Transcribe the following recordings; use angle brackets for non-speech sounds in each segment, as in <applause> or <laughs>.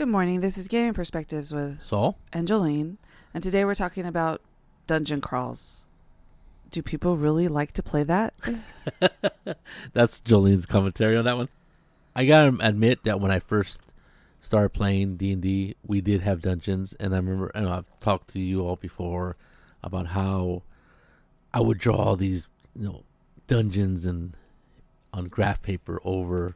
Good morning. This is Gaming Perspectives with Saul? Angeline, and today we're talking about dungeon crawls. Do people really like to play that? <laughs> That's Jolene's commentary on that one. I gotta admit that when I first started playing D and D, we did have dungeons, and I remember, and I've talked to you all before about how I would draw these, you know, dungeons and on graph paper over, and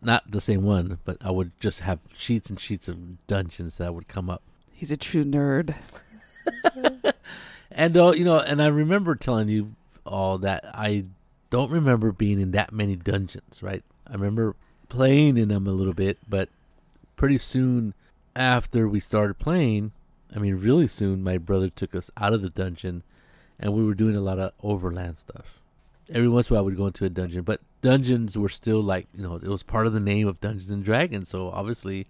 not the same one, but I would just have sheets and sheets of dungeons that would come up. He's a true nerd. <laughs> And uh, you know, and I remember telling you all that I don't remember being in that many dungeons, right? I remember playing in them a little bit, but pretty soon after we started playing, I mean, really soon, my brother took us out of the dungeon, and we were doing a lot of overland stuff. Every once in a while, we'd go into a dungeon, but dungeons were still like, you know, it was part of the name of Dungeons and Dragons, so obviously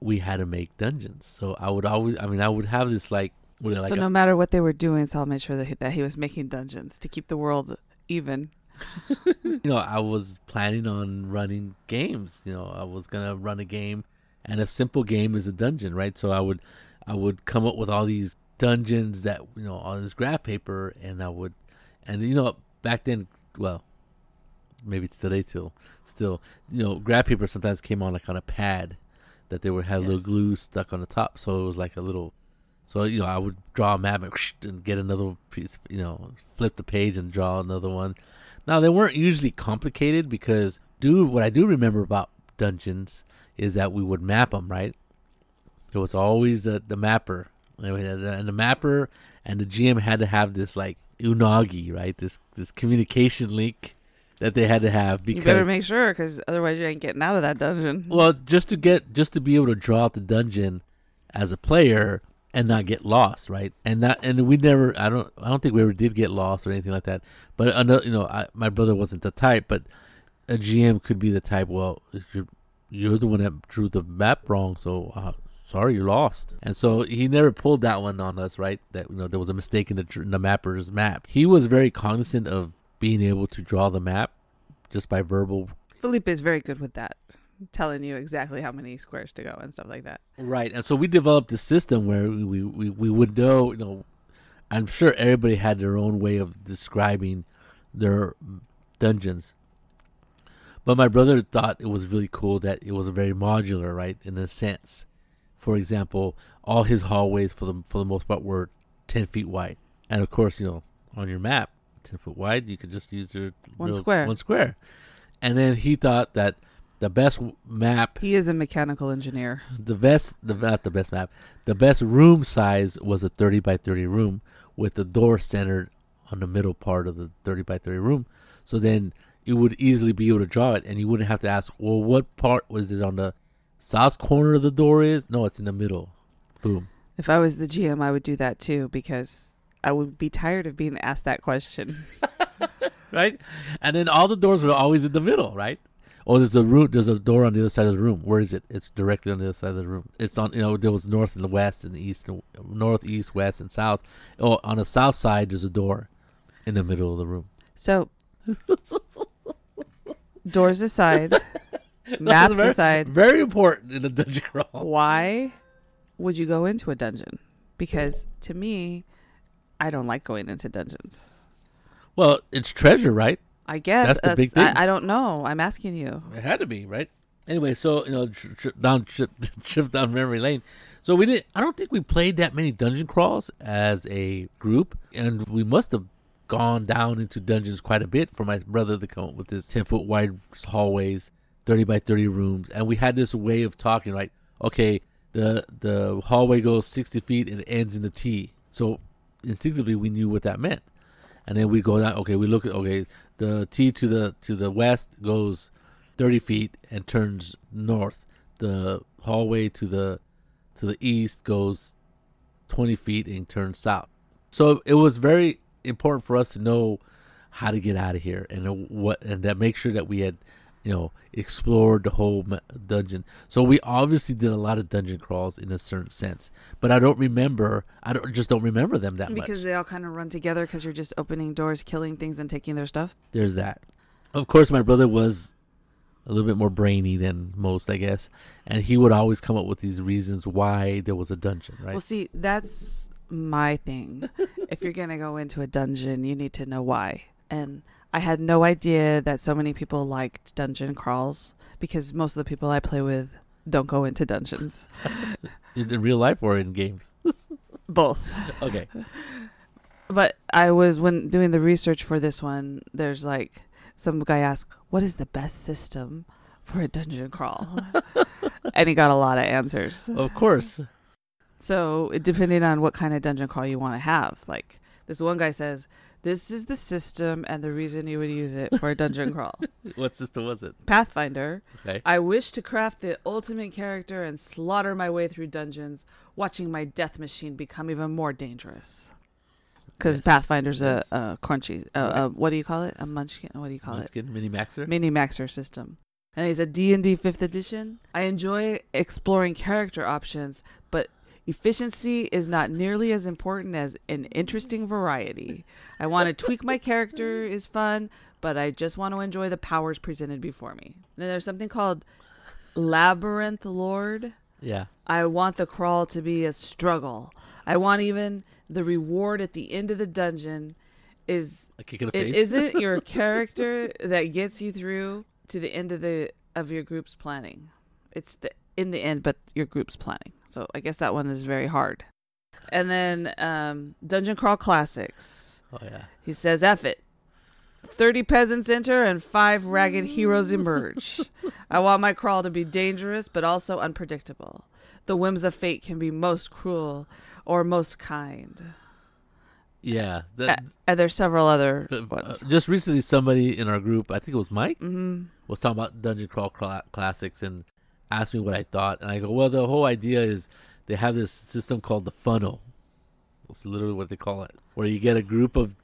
we had to make dungeons. So I would always, I mean, I would have this like, what, like so a- no matter what they were doing, Saul made sure that he, that he was making dungeons to keep the world even. <laughs> you know, I was planning on running games. You know, I was gonna run a game, and a simple game is a dungeon, right? So I would, I would come up with all these dungeons that you know on this graph paper, and I would, and you know, back then, well, maybe today till still, you know, graph paper sometimes came on like on a pad that they would have a Yes. little glue stuck on the top, so it was like a little. So you know, I would draw a map and, and get another piece. You know, flip the page and draw another one. Now they weren't usually complicated because, dude, what I do remember about dungeons is that we would map them right. It was always the the mapper, and the mapper and the GM had to have this like unagi, right? This this communication link that they had to have because You better make sure, because otherwise you ain't getting out of that dungeon. well, just to get just to be able to draw out the dungeon as a player and not get lost, right? And not and we never I don't I don't think we ever did get lost or anything like that. But another, you know, I, my brother wasn't the type, but a GM could be the type. Well, you're you're the one that drew the map wrong, so uh, sorry, you're lost. And so he never pulled that one on us, right? That you know there was a mistake in the in the mapper's map. He was very cognizant of being able to draw the map just by verbal Felipe is very good with that, telling you exactly how many squares to go and stuff like that. Right, and so we developed a system where we, we, we would know, you know, I'm sure everybody had their own way of describing their dungeons. But my brother thought it was really cool that it was very modular, right? In a sense, for example, all his hallways for the for the most part were ten feet wide, and of course, you know, on your map, ten foot wide, you could just use your One real- square. one square. And then he thought that the best map He is a mechanical engineer. the best the not the best map the best room size was a 30 by 30 room with the door centered on the middle part of the 30 by 30 room so then you would easily be able to draw it and you wouldn't have to ask well what part was it on the south corner of the door is no it's in the middle boom If I was the GM, I would do that too because I would be tired of being asked that question. <laughs> right and then all the doors were always in the middle right Oh, there's a room. There's a door on the other side of the room. Where is it? It's directly on the other side of the room. It's on. You know, there was north and the west and the east, and north, east, west, and south. Oh, on the south side, there's a door in the middle of the room. So, <laughs> doors aside, maps very, aside, Very important in a dungeon crawl. why would you go into a dungeon? Because to me, I don't like going into dungeons. Well, it's treasure, right? I guess That's the big thing. I, I don't know. I'm asking you. It had to be, right? Anyway, so you know, tri- trip down trip, <laughs> trip down memory lane. So we did. I don't think we played that many dungeon crawls as a group, and we must have gone down into dungeons quite a bit for my brother to come up with this ten foot wide hallways, thirty by thirty rooms, and we had this way of talking, right? Okay, the the hallway goes sixty feet and ends in the T. So instinctively, we knew what that meant, and then we go down. Okay, we look at okay, the T to the to the west goes 30 feet and turns north. The hallway to the to the east goes 20 feet and turns south. So it was very important for us to know how to get out of here and what and that make sure that we had you know explored the whole dungeon. So we obviously did a lot of dungeon crawls in a certain sense, but I don't remember. I don't just don't remember them that much. Because they all kind of run together because you're just opening doors, killing things, and taking their stuff. There's that. Of course, my brother was a little bit more brainy than most, I guess. And he would always come up with these reasons why there was a dungeon, right? Well, see, that's my thing. <laughs> if you're going to go into a dungeon, you need to know why. And I had no idea that so many people liked dungeon crawls because most of the people I play with don't go into dungeons. <laughs> in, real life or in games? <laughs> Both. okay. But I was when doing the research for this one, there's like some guy asked, "What is the best system for a dungeon crawl?" <laughs> and he got a lot of answers. Of course. So, depending on what kind of dungeon crawl you want to have, like this one guy says, "This is the system and the reason you would use it for a dungeon crawl." <laughs> What system was it? Pathfinder. Okay. I wish to craft the ultimate character and slaughter my way through dungeons, watching my death machine become even more dangerous. Because Yes. Pathfinder's Yes. a, a crunchy, Right. uh, what do you call it? A munchkin? What do you call it? Munchkin Mini Maxer. Mini Maxer system. And he's a D&D 5th edition. I enjoy exploring character options, but efficiency is not nearly as important as an interesting variety. I want to tweak my character is fun, but I just want to enjoy the powers presented before me. Then there's something called Labyrinth Lord. Yeah. I want the crawl to be a struggle. I want even the reward at the end of the dungeon is A kick in the it face. isn't your <laughs> character that gets you through to the end of the of your group's planning. It's the in the end, but your group's planning. So I guess that one is very hard. And then um, Dungeon Crawl Classics. Oh yeah. He says, "F it." Thirty peasants enter and five ragged heroes emerge. I want my crawl to be dangerous but also unpredictable. The whims of fate can be most cruel or most kind. Yeah. That, And there's several other uh, ones. just recently, somebody in our group, I think it was Mike, hmm was talking about Dungeon Crawl cla- Classics and asked me what I thought. And I go, well, the whole idea is they have this system called the funnel. That's literally what they call it, where you get a group of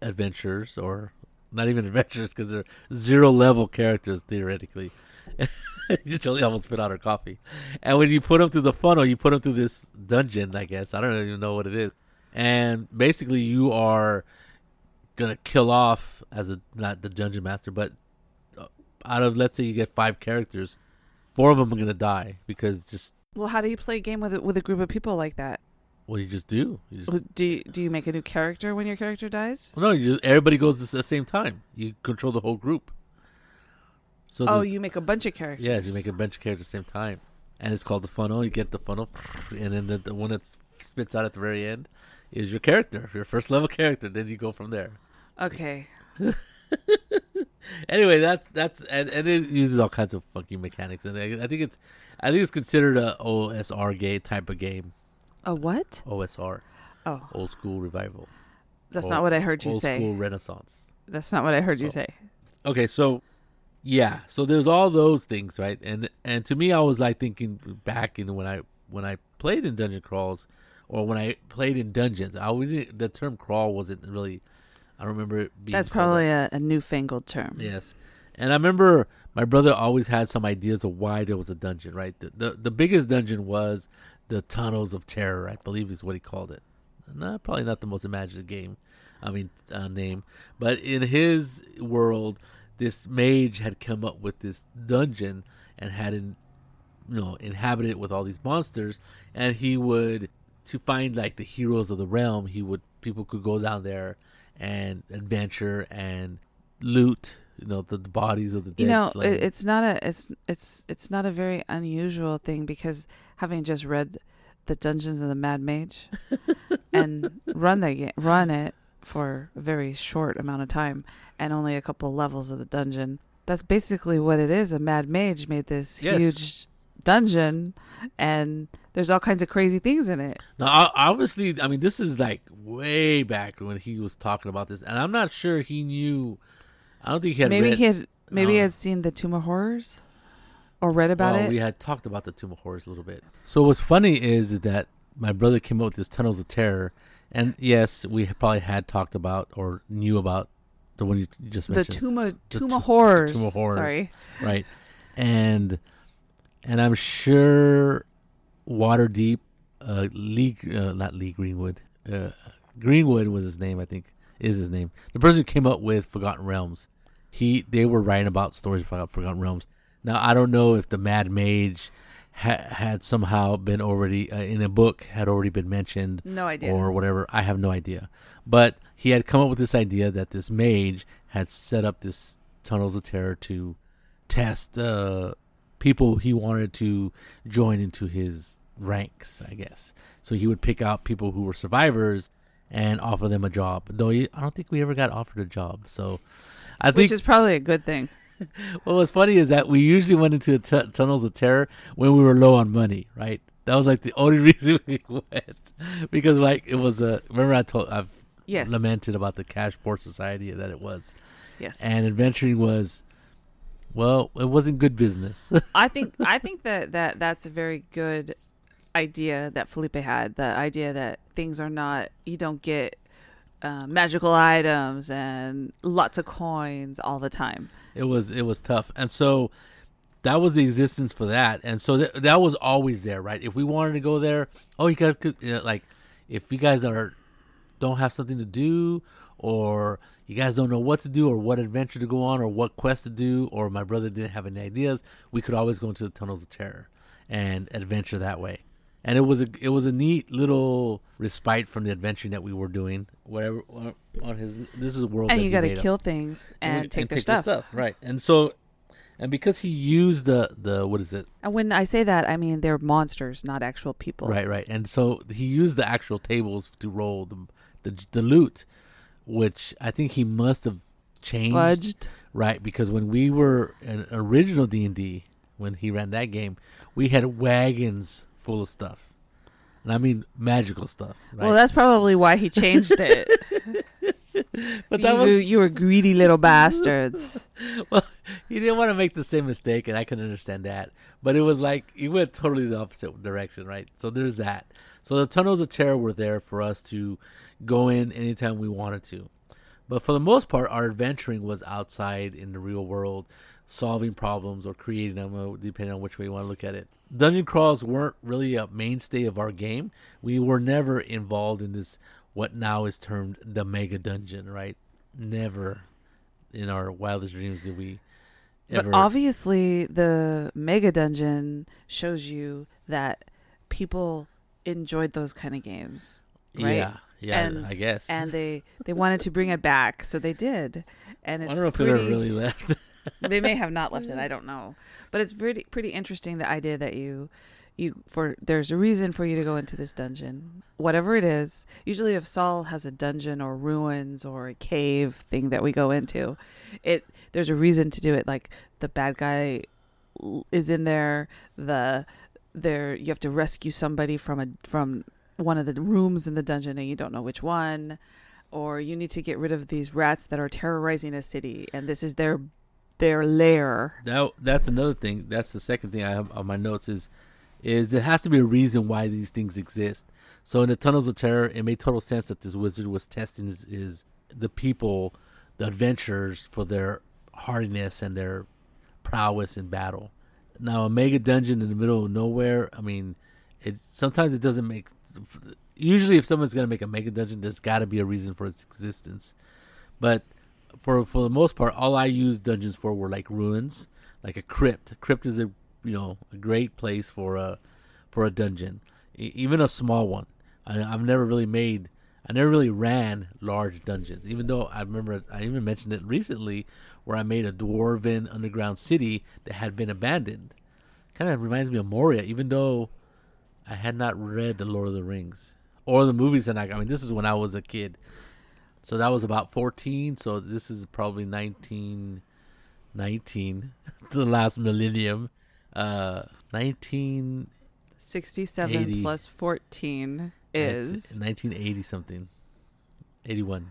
adventurers, or not even <laughs> adventurers, because they're zero level characters theoretically. <laughs> Julie almost spit out her coffee. And when you put them through the funnel, you put them through this dungeon, I guess. I don't even know what it is. And basically, you are gonna kill off as a not the dungeon master, but uh, out of let's say you get five characters, four of them are gonna die because just Well, how do you play a game with a, with a group of people like that? Well, you just do. You just, Do you, do you make a new character when your character dies? no, you just everybody goes at the same time. You control the whole group. So Oh, you make a bunch of characters. yeah, you make a bunch of characters at the same time, and it's called the funnel. You get the funnel, <laughs> and then the, the one that spits out at the very end is your character, your first level character. Then you go from there. Okay. <laughs> <laughs> anyway, that's that's and, and it uses all kinds of funky mechanics, and I, I think it's I think it's considered a OSR game type of game. A what? OSR, Oh, old school revival. that's Old- not what I heard you old say. school Renaissance. That's not what I heard you Oh. say. Okay, so yeah, so there's all those things, right? And and to me, I was like thinking back in when I when I played in dungeon crawls, or when I played in dungeons. I was the term crawl wasn't really. I remember it being. That's probably a, a newfangled term. Yes, and I remember my brother always had some ideas of why there was a dungeon. Right, the the, the biggest dungeon was the Tunnels of Terror. I believe is what he called it. Not probably not the most imaginative game. I mean uh, name, but in his world, this mage had come up with this dungeon and had in, you know inhabited it with all these monsters, and he would to find like the heroes of the realm. He would people could go down there and adventure and loot you know the, the bodies of the dead You know, slain. it's not a it's it's it's not a very unusual thing because having just read the Dungeons of the Mad Mage <laughs> and run the ga- run it for a very short amount of time and only a couple levels of the dungeon. That's basically what it is. A mad mage made this Yes. huge dungeon and there's all kinds of crazy things in it. Now, obviously, I mean, this is like way back when he was talking about this, and I'm not sure he knew. I don't think he had maybe read. he had maybe he uh, had seen the Tomb of Horrors or read about well, it. we had talked about the Tomb of Horrors a little bit. So what's funny is, that my brother came up with this Tunnels of Terror, and yes, we probably had talked about or knew about the one you just the mentioned, Tomb of The Tomb to- of Horrors. Tomb of Horrors. Sorry. right? And and I'm sure Waterdeep, uh, Lee, uh, not Lee Greenwood, uh, Greenwood was his name, I think is his name. The person who came up with Forgotten Realms he they were writing about stories about Forgotten Realms. Now I don't know if the Mad Mage ha- had somehow been already uh, in a book had already been mentioned No idea. or whatever. I have no idea. But he had come up with this idea that this mage had set up this tunnels of terror to test uh, people he wanted to join into his ranks, I guess. So he would pick out people who were survivors and offer them a job. Though he, I don't think we ever got offered a job. So I think Which is probably a good thing. <laughs> well, what's funny is that we usually went into the t- tunnels of terror when we were low on money, right? That was like the <laughs> only reason we went because like it was a. Remember, I told I've Yes. lamented about the cash poor society that it was, Yes. and adventuring was, well, it wasn't good business. <laughs> I think I think that, that that's a very good idea that Felipe had. The idea that things are not you don't get uh, magical items and lots of coins all the time. it was it was tough, and so that was the existence for that, and so th- that was always there, right? If we wanted to go there, oh, you got you know, like if you guys are don't have something to do, or you guys don't know what to do, or what adventure to go on, or what quest to do, or my brother didn't have any ideas, we could always go into the tunnels of terror and adventure that way. And it was a it was a neat little respite from the adventuring that we were doing. Whatever on- on his this is a world And you got to made up kill things and, take their their stuff. right? And so, and because he used the the what is it? And when I say that, I mean they're monsters, not actual people. Right, right. And so he used the actual tables to roll the the, the loot, which I think he must have changed, Fudged. right? Because when we were an original D and D, when he ran that game, we had wagons full of stuff, and I mean magical stuff. Right? Well, that's probably why he changed it. <laughs> <laughs> but that you, was you were greedy little bastards. <laughs> well, he didn't want to make the same mistake, and I can understand that. But it was like he went totally the opposite direction, right? So there's that. So the tunnels of terror were there for us to go in anytime we wanted to. But for the most part, our adventuring was outside in the real world, solving problems or creating them, uh, depending on which way you want to look at it. Dungeon crawls weren't really a mainstay of our game. We were never involved in this, what now is termed the mega dungeon, right? Never in our wildest dreams did we ever. But obviously, the mega dungeon shows you that people enjoyed those kind of games, right? Yeah, yeah, And- I guess. and <laughs> they they wanted to bring it back, so they did. And I don't know if pretty. ever really left. <laughs> they may have not left it. I don't know, but it's pretty pretty interesting the idea that you you for there's a reason for you to go into this dungeon, whatever it is. Usually, if Saul has a dungeon or ruins or a cave thing that we go into, it there's a reason to do it. Like the bad guy is in there. The there you have to rescue somebody from a from one of the rooms in the dungeon and you don't know which one or you need to get rid of these rats that are terrorizing a city and this is their their lair that that's another thing. That's the second thing I have on my notes is is there has to be a reason why these things exist. So in the tunnels of terror, it made total sense that this wizard was testing his, his the people, the adventurers for their hardiness and their prowess in battle. Now a mega dungeon in the middle of nowhere, I mean, it sometimes it doesn't make. Usually, if someone's gonna make a mega dungeon, there's got to be a reason for its existence. But for for the most part, all I used dungeons for were like ruins, like a crypt. A crypt is a you know a great place for a for a dungeon, e- even a small one. I, I've never really made. I never really ran large dungeons, even though I remember I even mentioned it recently, where I made a dwarven underground city that had been abandoned. Kind of reminds me of Moria, even though I had not read the Lord of the Rings or the movies. And I, I mean, this is when I was a kid, so that was about fourteen. So this is probably nineteen nineteen, <laughs> the last millennium. Uh, nineteen 67 80. plus 14 is 1980 something 81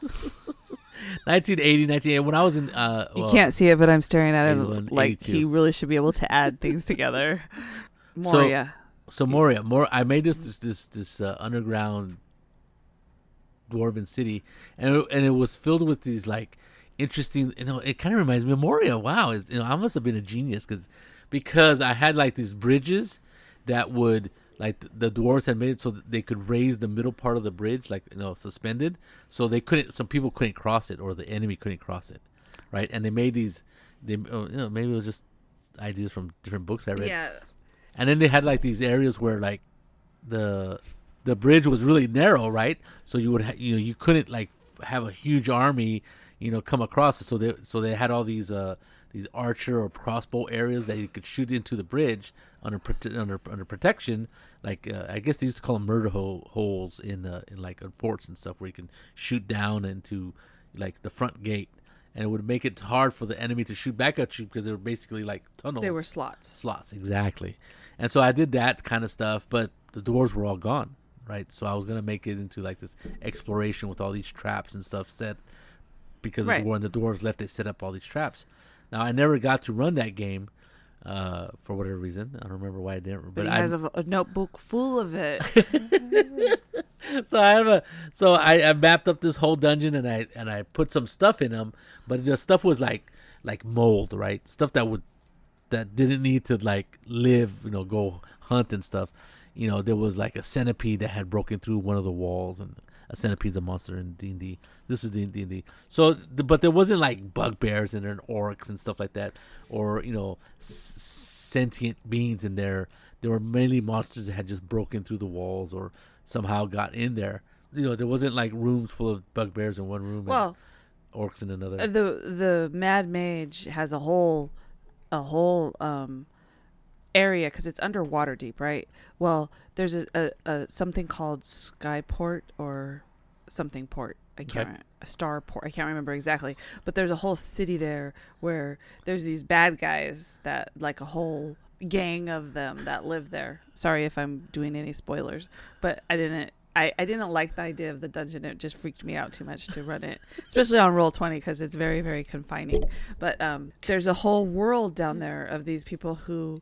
<laughs> 1980 1980 when i was in uh you can't see it but i'm staring at 81, it like 82. he really should be able to add things together <laughs> moria so moria more i made this this this, this uh, underground dwarven city and it, and it was filled with these like interesting you know it kind of reminds me of moria wow you know i must have been a genius because because i had like these bridges that would like the, the dwarves had made it so that they could raise the middle part of the bridge like you know suspended so they couldn't some people couldn't cross it or the enemy couldn't cross it right? And they made these. They oh, you know maybe it was just ideas from different books I read. Yeah. And then they had like these areas where like the the bridge was really narrow, right? So you would ha- you know you couldn't like f- have a huge army, you know, come across it. So they so they had all these uh these archer or crossbow areas that you could shoot into the bridge under prote- under under protection. Like uh, I guess they used to call them murder ho- holes in uh, in like uh, forts and stuff where you can shoot down into like the front gate. And it would make it hard for the enemy to shoot back at you because they were basically like tunnels They were slots. slots exactly and so i did that kind of stuff but the doors were all gone right so i was gonna make it into like this exploration with all these traps and stuff set because Right. when the dwarves left they set up all these traps now i never got to run that game uh, for whatever reason i don't remember why i didn't But, but he I, has a, a notebook full of it. <laughs> so I have a so I, I mapped up this whole dungeon and I and I put some stuff in them, but the stuff was like like mold, right? Stuff that would that didn't need to like live, you know, go hunt and stuff. You know, there was like a centipede that had broken through one of the walls, and a centipede's a monster in D and D. This is D and D. So, but there wasn't like bugbears and there orcs and stuff like that, or you know, s- sentient beings in there. There were mainly monsters that had just broken through the walls or somehow got in there. You know, there wasn't like rooms full of bugbears in one room well, and orcs in another. uh, the the Mad Mage has a whole a whole um area because it's under Waterdeep, right? Well, there's a, a, a something called Skyport or something port. I can't re- a starport. I can't remember exactly, but there's a whole city there where there's these bad guys that like a whole gang of them that live there. Sorry if I'm doing any spoilers, but I didn't. I, I didn't like the idea of the dungeon. It just freaked me out too much to run it, especially on roll twenty because it's very very confining. But um, there's a whole world down there of these people who,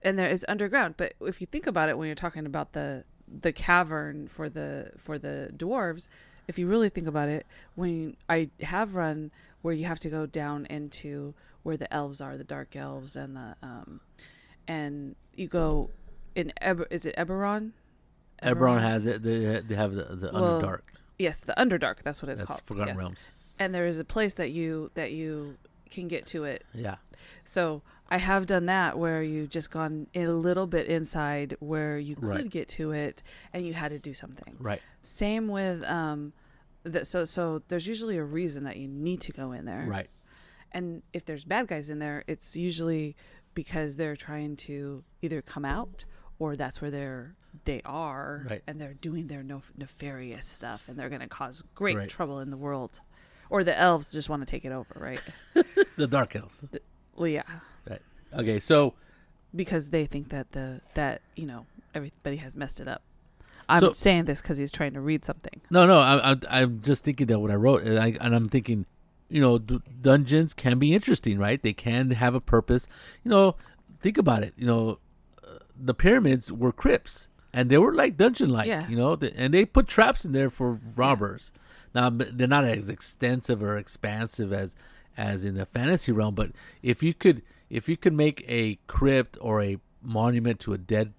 and there it's underground. But if you think about it, when you're talking about the the cavern for the for the dwarves, if you really think about it, when I have run where you have to go down into where the elves are, the dark elves, and the um, and you go in Eber, is it Eberron? Eberron has it. They, they have the, the Well, Underdark. Yes, the Underdark. That's what it's That's called. Forgotten yes. Realms. And there is a place that you that you can get to it. Yeah. So I have done that where you just gone a little bit inside where you could Right. get to it and you had to do something. Right. Same with um, that. So so there's usually a reason that you need to go in there. Right. And if there's bad guys in there, it's usually because they're trying to either come out or that's where they're they are Right. and they're doing their nef- nefarious stuff and they're going to cause great Right. trouble in the world. Or the elves just want to take it over, right? <laughs> The Dark Elves. well, yeah, Right. Okay. So because they think that the that you know everybody has messed it up. I'm So- saying this because he's trying to read something. no, no. I, I, I'm just thinking that what I wrote, and, I, and I'm thinking, you know, d- dungeons can be interesting, right? They can have a purpose. You know, think about it. You know, uh, the pyramids were crypts, and they were like dungeon-like. Yeah. You know, and they put traps in there for robbers. Now they're not as extensive or expansive as as in the fantasy realm, but if you could if you could make a crypt or a monument to a dead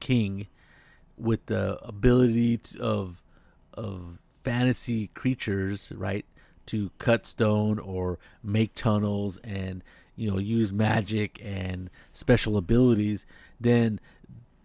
king with the ability to, of of fantasy creatures, right, to cut stone or make tunnels and you know use magic and special abilities, then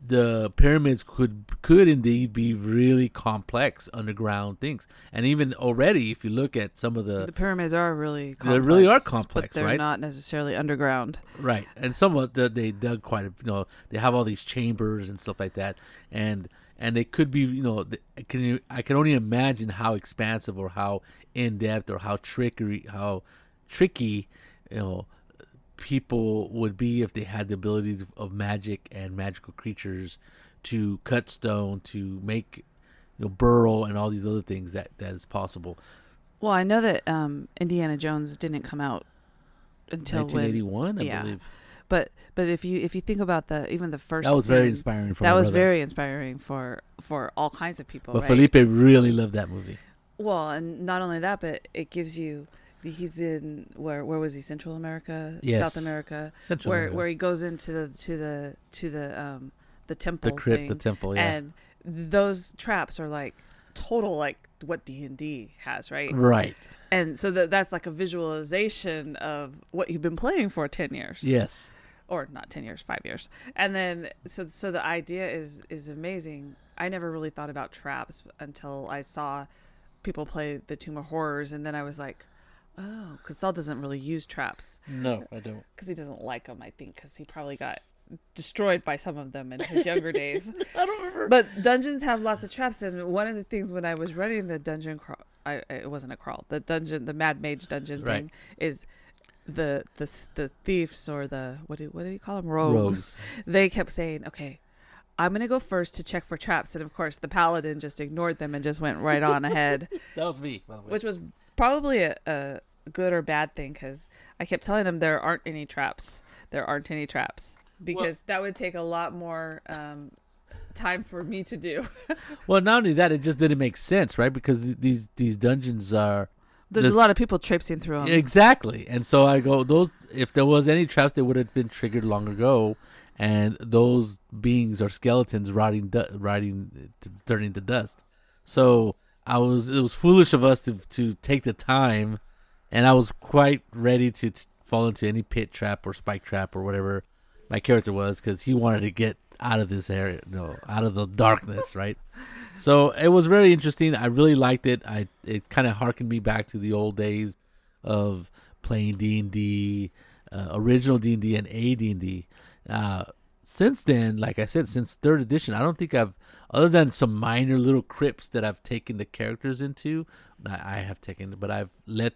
the pyramids could could indeed be really complex underground things. And even already, if you look at some of the the pyramids are really complex, They really are complex, but they're right? not necessarily underground. Right, and some of the they dug quite a you know they have all these chambers and stuff like that, and and they could be you know can you, I can only imagine how expansive or how in depth or how trickery how tricky you know people would be if they had the ability of- magic and magical creatures to cut stone to make you know burrow and all these other things that that is possible. Well, I know that um, Indiana Jones didn't come out until when, 1981, I yeah. believe. but but if you if you think about the even the first That was very inspiring. For that was brother. very inspiring for for all kinds of people. But right? Felipe really loved that movie. Well, and not only that, but it gives you. He's in where? Where was he? Central America, Yes. South America, Central where America. where he goes into the to the to the um the temple the crypt, thing, the temple, yeah. and those traps are like total like what D and D has, right? right. and so that that's like a visualization of what you've been playing for 10 years Yes. or not 10 years 5 years and then so so the idea is is amazing i never really thought about traps until i saw people play the tomb of horrors and then i was like oh because saul doesn't really use traps No, I don't. <laughs> because he doesn't like them i think because he probably got destroyed by some of them in his younger days <laughs> I don't remember. but dungeons have lots of traps, and one of the things when I was running the dungeon crawl, I it wasn't a crawl, the dungeon, the Mad Mage dungeon Right. thing is the the the thieves or the what do what do you call them rogues? Rogues. They kept saying, okay. I'm gonna go first to check for traps, and of course the paladin just ignored them and just went right on ahead, <laughs> That was me, by the way. which was probably a, a good or bad thing because I kept telling him there aren't any traps, there aren't any traps because that would take a lot more um, time for me to do. <laughs> well, not only that, it just didn't make sense, right? Because these these dungeons are There's a lot of people traipsing through them. exactly, and so I go those. If there was any traps, they would have been triggered long ago, and those beings are skeletons rotting, du- rotting, to, turning to dust. So I was it was foolish of us to to take the time, and I was quite ready to t- fall into any pit trap or spike trap or whatever my character was because he wanted to get out of this area, you no, out of the darkness, right? <laughs> So it was very interesting. I really liked it. I it kind of harkened me back to the old days of playing D and D, uh, original D and D and A D and D. Uh, Since then, like I said, since third edition, I don't think I've, other than some minor little crypts that I've taken the characters into, I I have taken, but I've let,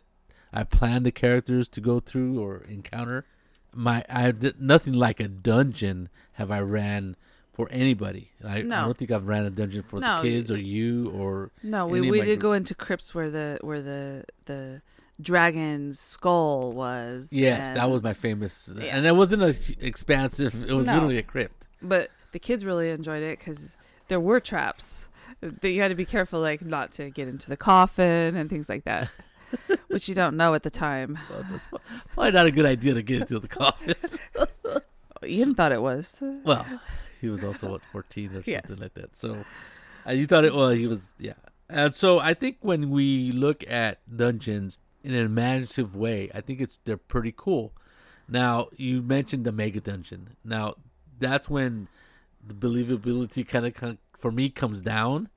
I planned the characters to go through or encounter. My I did nothing like a dungeon have I ran for anybody. I, I don't think I've ran a dungeon for No, the kids or you or No, we, we did go into crypts where the where the the dragon's skull was. Yes, that was my famous, Yeah. and it wasn't a expansive. It was No. literally a crypt. But the kids really enjoyed it because there were traps that you had to be careful, like not to get into the coffin and things like that, <laughs> <laughs> which you don't know at the time. Probably not a good idea to get into the coffin. <laughs> Ian thought it was. well, he was also what fourteen or something Yes. like that. So, uh, you thought it? Well, he was. Yeah. And so I think when we look at dungeons in an imaginative way, I think it's they're pretty cool. Now you mentioned the mega dungeon. Now that's when the believability kind of for me comes down.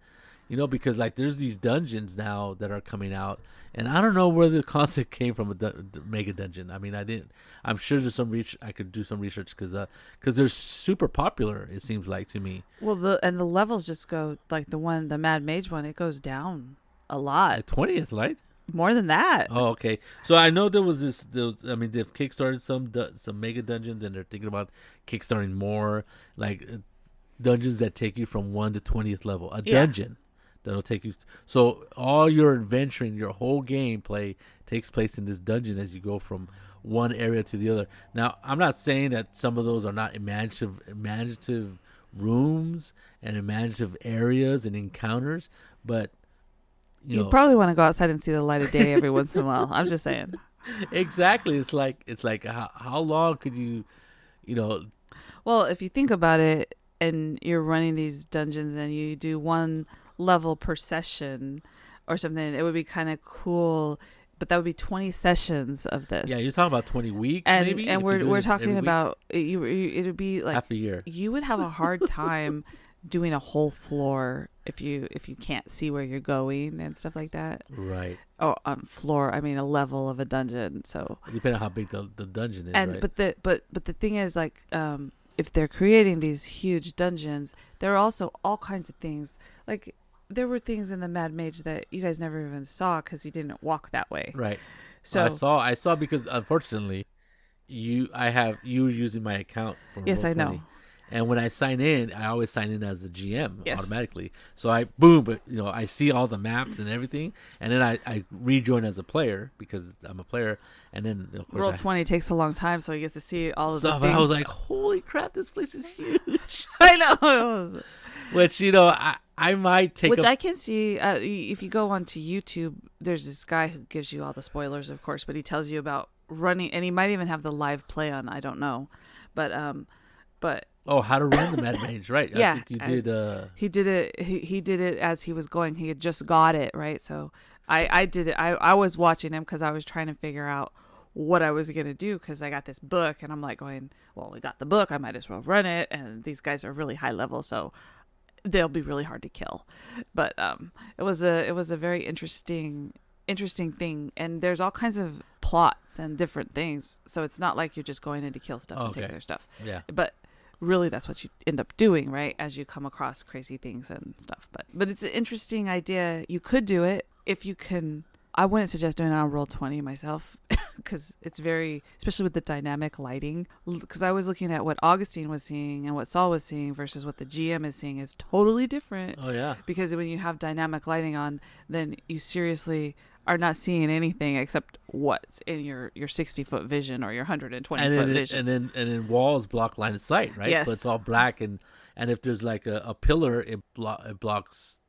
You know, because like there's these dungeons now that are coming out, and I don't know where the <laughs> concept came from a dun- mega dungeon. I mean, I didn't. I'm sure there's some reach. I could do some research because because they're super popular. It seems like to me. Well, the and the levels just go like the one, the Mad Mage one. It goes down a lot, Twentieth, right? more than that. Oh, okay. So I know there was this. There was, I mean, they've kickstarted some some mega dungeons, and they're thinking about kickstarting more like uh, dungeons that take you from one to twentieth level. A Yeah. dungeon that'll take you. So all your adventuring, your whole gameplay takes place in this dungeon as you go from one area to the other. Now, I'm not saying that some of those are not imaginative, imaginative rooms and imaginative areas and encounters, but you You know, probably want to go outside and see the light of day every once in a while. I'm just saying. <laughs> exactly it's like it's like how, how long could you you know Well, if you think about it, and you're running these dungeons, and you do one level per session or something, it would be kind of cool. But that would be 20 sessions of this. yeah you're talking about 20 weeks and maybe and we're we're talking about you. you- It would be like half a year you would have a hard <laughs> time doing a whole floor if you if you can't see where you're going and stuff like that. right Oh, um, floor. I mean, a level of a dungeon. So depending on how big the, the dungeon is and right but the but but the thing is like um if they're creating these huge dungeons there are also all kinds of things like there were things in the mad mage that you guys never even saw because you didn't walk that way. Right. So i saw i saw because unfortunately you i have you using my account for yes i Roll20. know and when i sign in i always sign in as the gm Yes. automatically so i boom but you know i see all the maps and everything and then i i rejoin as a player because i'm a player and then of course roll I, 20 takes a long time so he gets to see all of so the but things i was like holy crap this place is <laughs> huge i know <laughs> which you know I I might take which a, I can see uh, if you go onto YouTube. There's this guy who gives you all the spoilers, of course, but he tells you about running, and he might even have the live play on. I don't know, but um, but oh how to run the Mad Mage right yeah, I think you did uh he did it. He he did it as he was going. He had just got it right, so I I did it. I I was watching him because I was trying to figure out what I was gonna do because I got this book and I'm like going, well, we got the book. I might as well run it. And these guys are really high level, so they'll be really hard to kill. But um, it was a it was a very interesting interesting thing, and there's all kinds of plots and different things. So it's not like you're just going in to kill stuff and take their stuff. Yeah. But really, that's what you end up doing, right? As you come across crazy things and stuff. But but it's an interesting idea. You could do it if you can. I wouldn't suggest doing it on roll twenty myself <laughs> because it's very, especially with the dynamic lighting. Because I was looking at what Augustine was seeing and what Saul was seeing versus what the GM is seeing is totally different Oh yeah. because when you have dynamic lighting on, then you seriously are not seeing anything except what's in your your 60 foot vision or your 120 And foot vision. and then and then walls block line of sight, right? Yes. So it's all black and and if there's like a, a pillar, it blo- it blocks.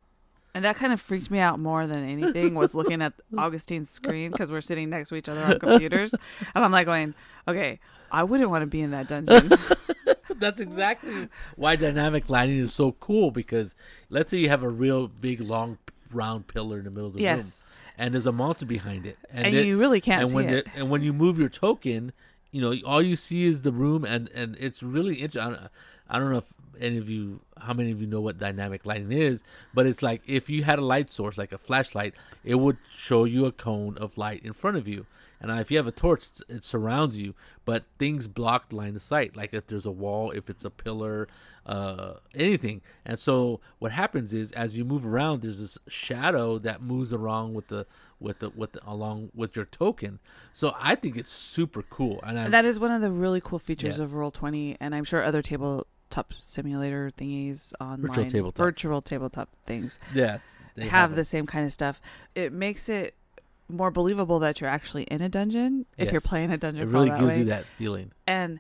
And that kind of freaked me out more than anything was looking at <laughs> Augustine's screen because we're sitting next to each other on computers, and I'm like going, okay, I wouldn't want to be in that dungeon. <laughs> <laughs> That's exactly why dynamic lighting is so cool because let's say you have a real big long round pillar in the middle of the yes, room and there's a monster behind it and, it- you really can't and see when it. and when you move your token, you know all you see is the room, and and it's really interesting. I don't, I don't know if any of you, how many of you know what dynamic lighting is, but it's like if you had a light source, like a flashlight, it would show you a cone of light in front of you. And if you have a torch, it surrounds you, but things block the line of sight. Like if there's a wall, if it's a pillar, uh, anything. And so what happens is, as you move around, there's this shadow that moves around with the with the with the, along with your token. So I think it's super cool. And that is one of the really cool features Yes. of Roll Twenty, and I'm sure other tabletop simulator thingies online, tabletops. virtual tabletop things yes, they have it. the same kind of stuff. It makes it more believable that you're actually in a dungeon if you're playing a dungeon It really gives way. you that feeling. and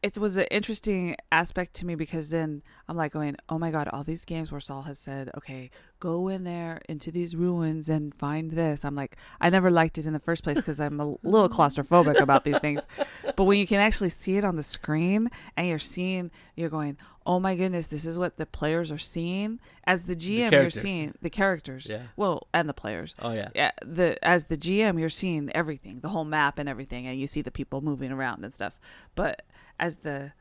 it was an interesting aspect to me because then I'm like going, oh my god, all these games where Saul has said, okay, go in there into these ruins and find this. I'm like, I never liked it in the first place because I'm a little claustrophobic about these things. <laughs> But when you can actually see it on the screen and you're seeing, you're going, oh my goodness, this is what the players are seeing. As the GM, you're seeing the characters. Yeah. Well, and the players Oh yeah. yeah, the as the GM, you're seeing everything, the whole map and everything, and you see the people moving around and stuff. But as the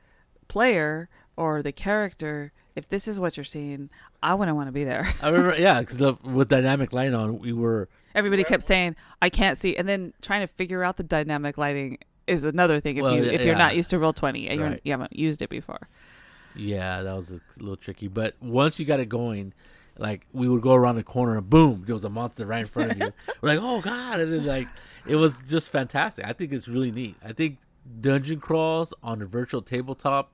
player or the character, if this is what you're seeing, I wouldn't want to be there. I remember, yeah, because with dynamic light on, we were Everybody kept saying, "I can't see," and then trying to figure out the dynamic lighting is another thing. If Well, you yeah, if you're not used to roll twenty and you're, Right. you haven't used it before, Yeah, that was a little tricky. But once you got it going, like we would go around the corner and boom, there was a monster right in front of you. <laughs> We're like, oh god, and then like it was just fantastic. I think it's really neat. I think dungeon crawls on a virtual tabletop.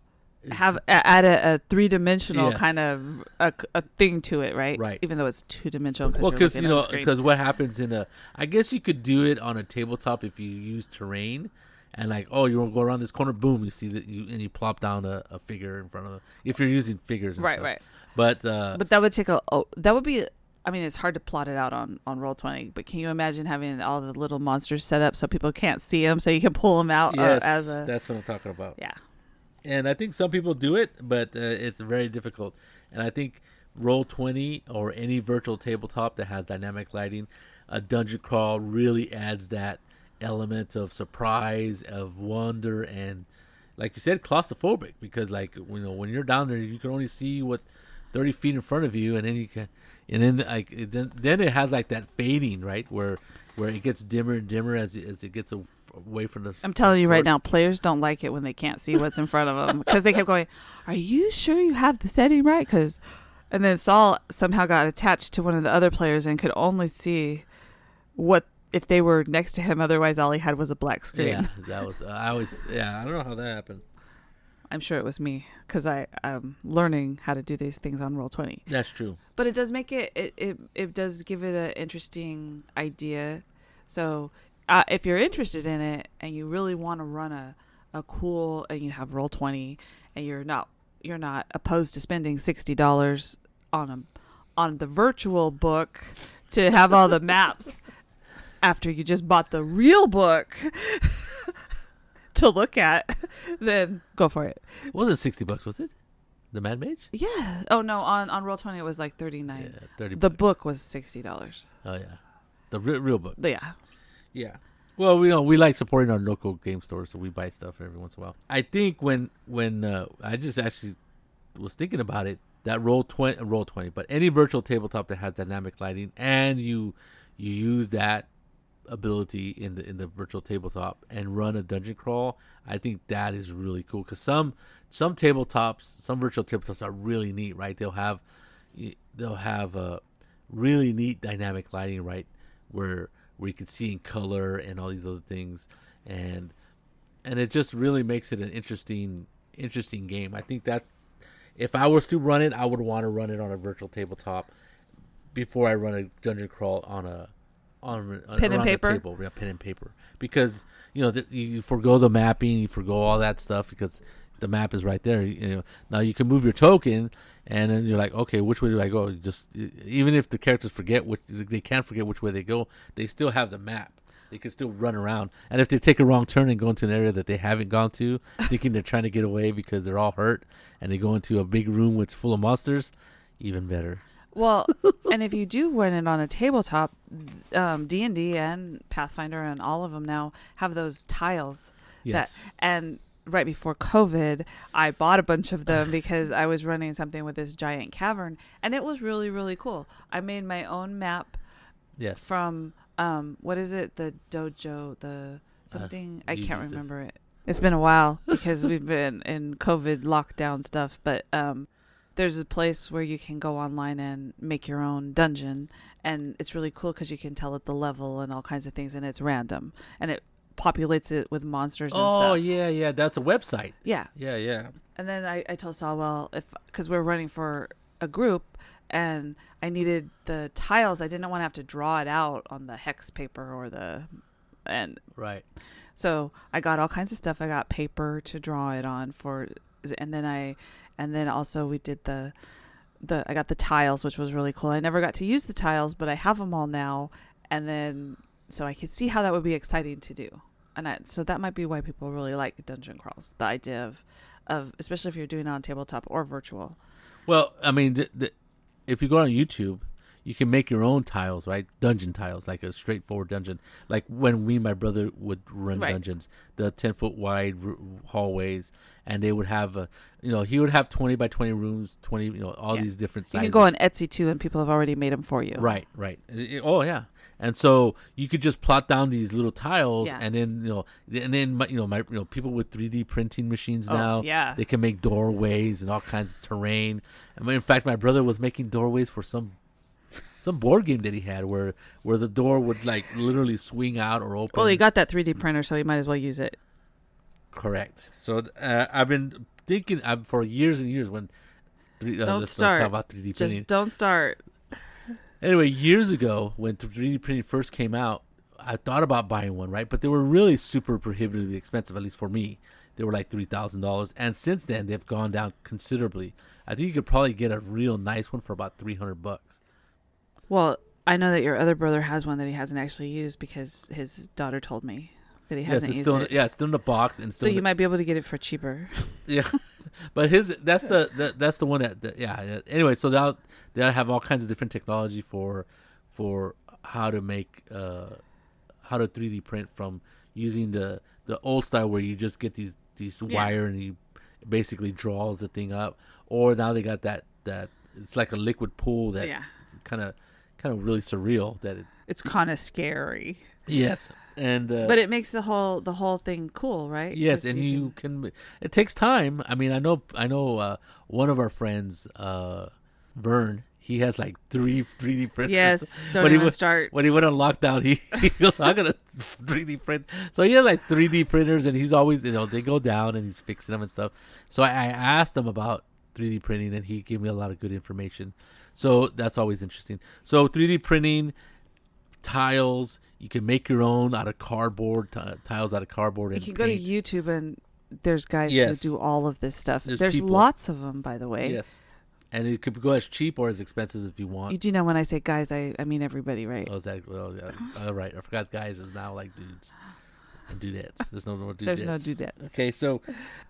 Have add a, a three dimensional Yes. kind of a, a thing to it, right? Right. Even though it's two dimensional. well, because you know, because what happens in a, I guess you could do it on a tabletop if you use terrain. And like, oh, you want to go around this corner, boom, you see that you and you plop down a, a figure in front of. them. If you're using figures, and right, stuff. right. But uh, But that would take a oh, that would be I mean it's hard to plot it out on on roll 20 but can you imagine having all the little monsters set up so people can't see them so you can pull them out yes, uh, as a that's what I'm talking about. yeah and I think some people do it, but uh, it's very difficult. And I think Roll Twenty or any virtual tabletop that has dynamic lighting, a dungeon crawl really adds that element of surprise, of wonder, and like you said, claustrophobic. Because like you know when you're down there, you can only see what thirty feet in front of you, and then you can, and then like then then it has like that fading right where where it gets dimmer and dimmer as as it gets a- away from the. I'm telling you right now players don't like it when they can't see what's in front of them because they kept going are you sure you have the setting right cuz and then Saul somehow got attached to one of the other players and could only see what if they were next to him otherwise all he had was a black screen Yeah, that was. Uh, I always. Yeah, I don't know how that happened. I'm sure it was me because I am learning how to do these things on roll 20 That's true. but it does make it it, it, it does give it an interesting idea so uh, if you're interested in it and you really want to run a, a cool and you have roll 20 and you're not you're not opposed to spending $60 on a on the virtual book to have all the maps <laughs> after you just bought the real book <laughs> to look at then go for it It wasn't sixty bucks, was it? The Mad Mage. yeah oh no on on roll 20 it was like 39 Yeah, thirty. the bucks. book was $60 Oh yeah, the re- real book. Yeah. Yeah. Well, we know we like supporting our local game stores, so we buy stuff every once in a while. I think when when uh, I just actually was thinking about it, that roll twenty, roll twenty, but any virtual tabletop that has dynamic lighting and you you use that ability in the in the virtual tabletop and run a dungeon crawl, I think that is really cool because some some tabletops, some virtual tabletops are really neat, right? They'll have they'll have a really neat dynamic lighting, right, where where you can see in color and all these other things, and and it just really makes it an interesting interesting game. I think that if I was to run it, I would want to run it on a virtual tabletop before I run a dungeon crawl on a on, on pen and paper table, yeah, pen and paper, because you know the, you forego the mapping, you forego all that stuff because the map is right there. You know, now you can move your token, and then you're like, okay, which way do I go? Just even if the characters forget which they can't forget which way they go, they still have the map. They can still run around, and if they take a wrong turn and go into an area that they haven't gone to, <laughs> thinking they're trying to get away because they're all hurt, and they go into a big room with full of monsters, even better. Well, <laughs> and if you do run it on a tabletop, um, D and D and Pathfinder and all of them now have those tiles. Yes. That, and right before COVID, I bought a bunch of them because I was running something with this giant cavern, and it was really really cool. I made my own map. Yes. From um, what is it? The dojo, the Uh, something I can't used it. remember it. It's been a while because we've been in COVID lockdown stuff, but um, there's a place where you can go online and make your own dungeon, and it's really cool because you can tell it the level and all kinds of things, and it's random, and it populates it with monsters and stuff. Oh stuff. yeah, yeah. That's a website. Yeah, Yeah, yeah. and then I, I told Saul, well, if because we're running for a group and I needed the tiles, I didn't want to have to draw it out on the hex paper or the, and Right. so I got all kinds of stuff. I got paper to draw it on for, and then I, and then also we did the, the I got the tiles, which was really cool. I never got to use the tiles, but I have them all now, and then so I could see how that would be exciting to do, and I, so that might be why people really like dungeon crawls. The idea of, of especially if you're doing it on tabletop or virtual. Well, I mean, the, the, if you go on YouTube, you can make your own tiles, right? Dungeon tiles, like a straightforward dungeon. Like when we, and my brother, would run Right. dungeons, the ten foot wide r- hallways, and they would have, a, you know, he would have twenty by twenty rooms, twenty, you know, all Yeah. these different sizes. You can go on Etsy too, and people have already made them for you. Right, right. It- oh yeah. And so you could just plot down these little tiles, Yeah. and then you know, and then my- you know, my you know, people with three D printing machines Oh, now, yeah. they can make doorways and all kinds of terrain. I mean, in fact, my brother was making doorways for some some board game that he had, where where the door would like literally swing out or open. Well, he got that 3D printer, so he might as well use it. correct. So uh, I've been thinking uh, for years and years when. Three, uh, Don't start. About 3D printing. Just don't start. Anyway, years ago when 3D printing first came out, I thought about buying one, right? But they were really super prohibitively expensive, at least for me. They were like three thousand dollars, and since then they've gone down considerably. I think you could probably get a real nice one for about three hundred bucks. Well, I know that your other brother has one that he hasn't actually used because his daughter told me that he hasn't it's used still it. yeah, it's still in the box and so you the- might be able to get it for cheaper. <laughs> yeah. But his that's the, the that's the one that, that yeah. yeah. Anyway, so they'll they'll have all kinds of different technology for for how to make uh how to 3D print from using the the old style where you just get these these Yeah. wire and you basically draws the thing up, or now they got that that it's like a liquid pool that yeah, kind of kind of really surreal that it it's kind of scary, yes and uh, but it makes the whole the whole thing cool, right? Yes, and you can. It takes time. I mean, I know. I know. Uh, one of our friends, uh, Vern, he has like three 3D printers. Yes, <laughs> don't When he was- start. When he went on lockdown, he, <laughs> he goes, "I'm gonna 3D print." So he has like 3D printers, and he's always, you know, they go down and he's fixing them and stuff. So I, I asked him about 3D printing, and he gave me a lot of good information. So that's always interesting. So 3D printing tiles, you can make your own out of cardboard t- tiles out of cardboard. You can go to. YouTube and there's guys Yes. who do all of this stuff. There's There's, lots of them, by the way. Yes. And it could go as cheap or as expensive if you want. You do know when I say guys, I I mean everybody, right? Oh, is that well? Yeah. All right, I forgot. Guys is now like dudes and dudettes. There's no more dudettes. There's no dudettes. Okay, so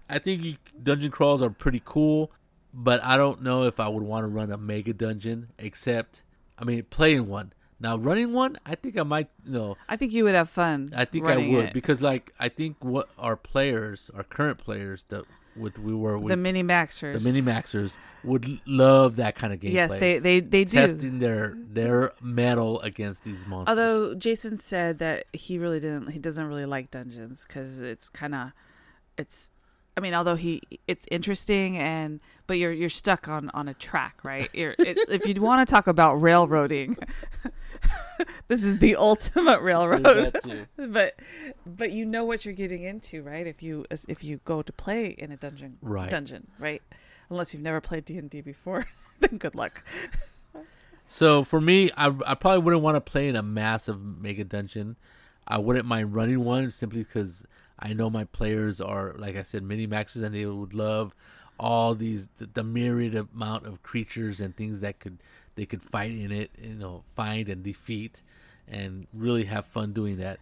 I think you, dungeon crawls are pretty cool, but I don't know if I would want to run a mega dungeon. Except, I mean, playing one, Now running one, I think I might. You know, I think you would have fun. I think I would it. because like I think what our players, our current players that with we were with the mini maxers. the mini maxers would love that kind of gameplay. Yes, they they they do. testing their their mettle against these monsters. Although Jason said that he really didn't, he doesn't really like dungeons because it's kind of, it's, I mean, although he, it's interesting and, but you're you're stuck on on a track, right? You're, it, if you want to talk about railroading, <laughs> this is the ultimate railroad. <laughs> but but you know what you're getting into, right? If you if you go to play in a dungeon, Right. dungeon, right? Unless you've never played D and D before, <laughs> then good luck. So for me, I, I probably wouldn't want to play in a massive mega dungeon. I wouldn't mind running one simply because I know my players are, like I said, mini maxers, and they would love all these the, the myriad amount of creatures and things that could they could fight in it, you know, find and defeat, and really have fun doing that.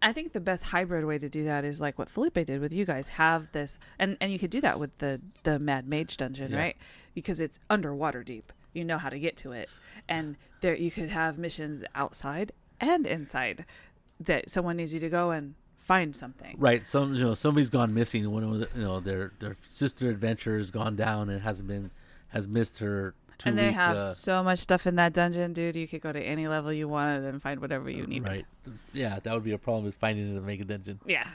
I think the best hybrid way to do that is like what Felipe did with you guys. Have this, and and you could do that with the the Mad Mage dungeon, Yeah. right? Because it's under Waterdeep. You know how to get to it, and there you could have missions outside and inside that someone needs you to go and find something. Right. Some you know somebody's gone missing. One of the, you know their their sister adventure has gone down and hasn't been has missed her. Two and they week, have uh, so much stuff in that dungeon, dude. You could go to any level you wanted and find whatever you needed. Right. Yeah, that would be a problem is finding it in a mega dungeon. Yeah,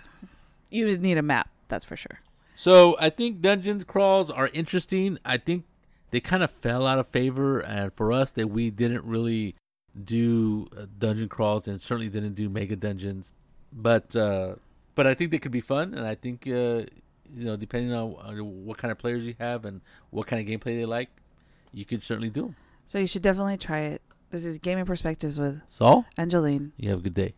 you would need a map. That's for sure. So I think dungeon crawls are interesting. I think they kind of fell out of favor, and for us, that we didn't really do uh, dungeon crawls, and certainly didn't do mega dungeons. But uh, but I think they could be fun, and I think uh, you know depending on what kind of players you have and what kind of gameplay they like, you could certainly do them. So you should definitely try it. This is Gaming Perspectives with Saul, Angeline. you have a good day.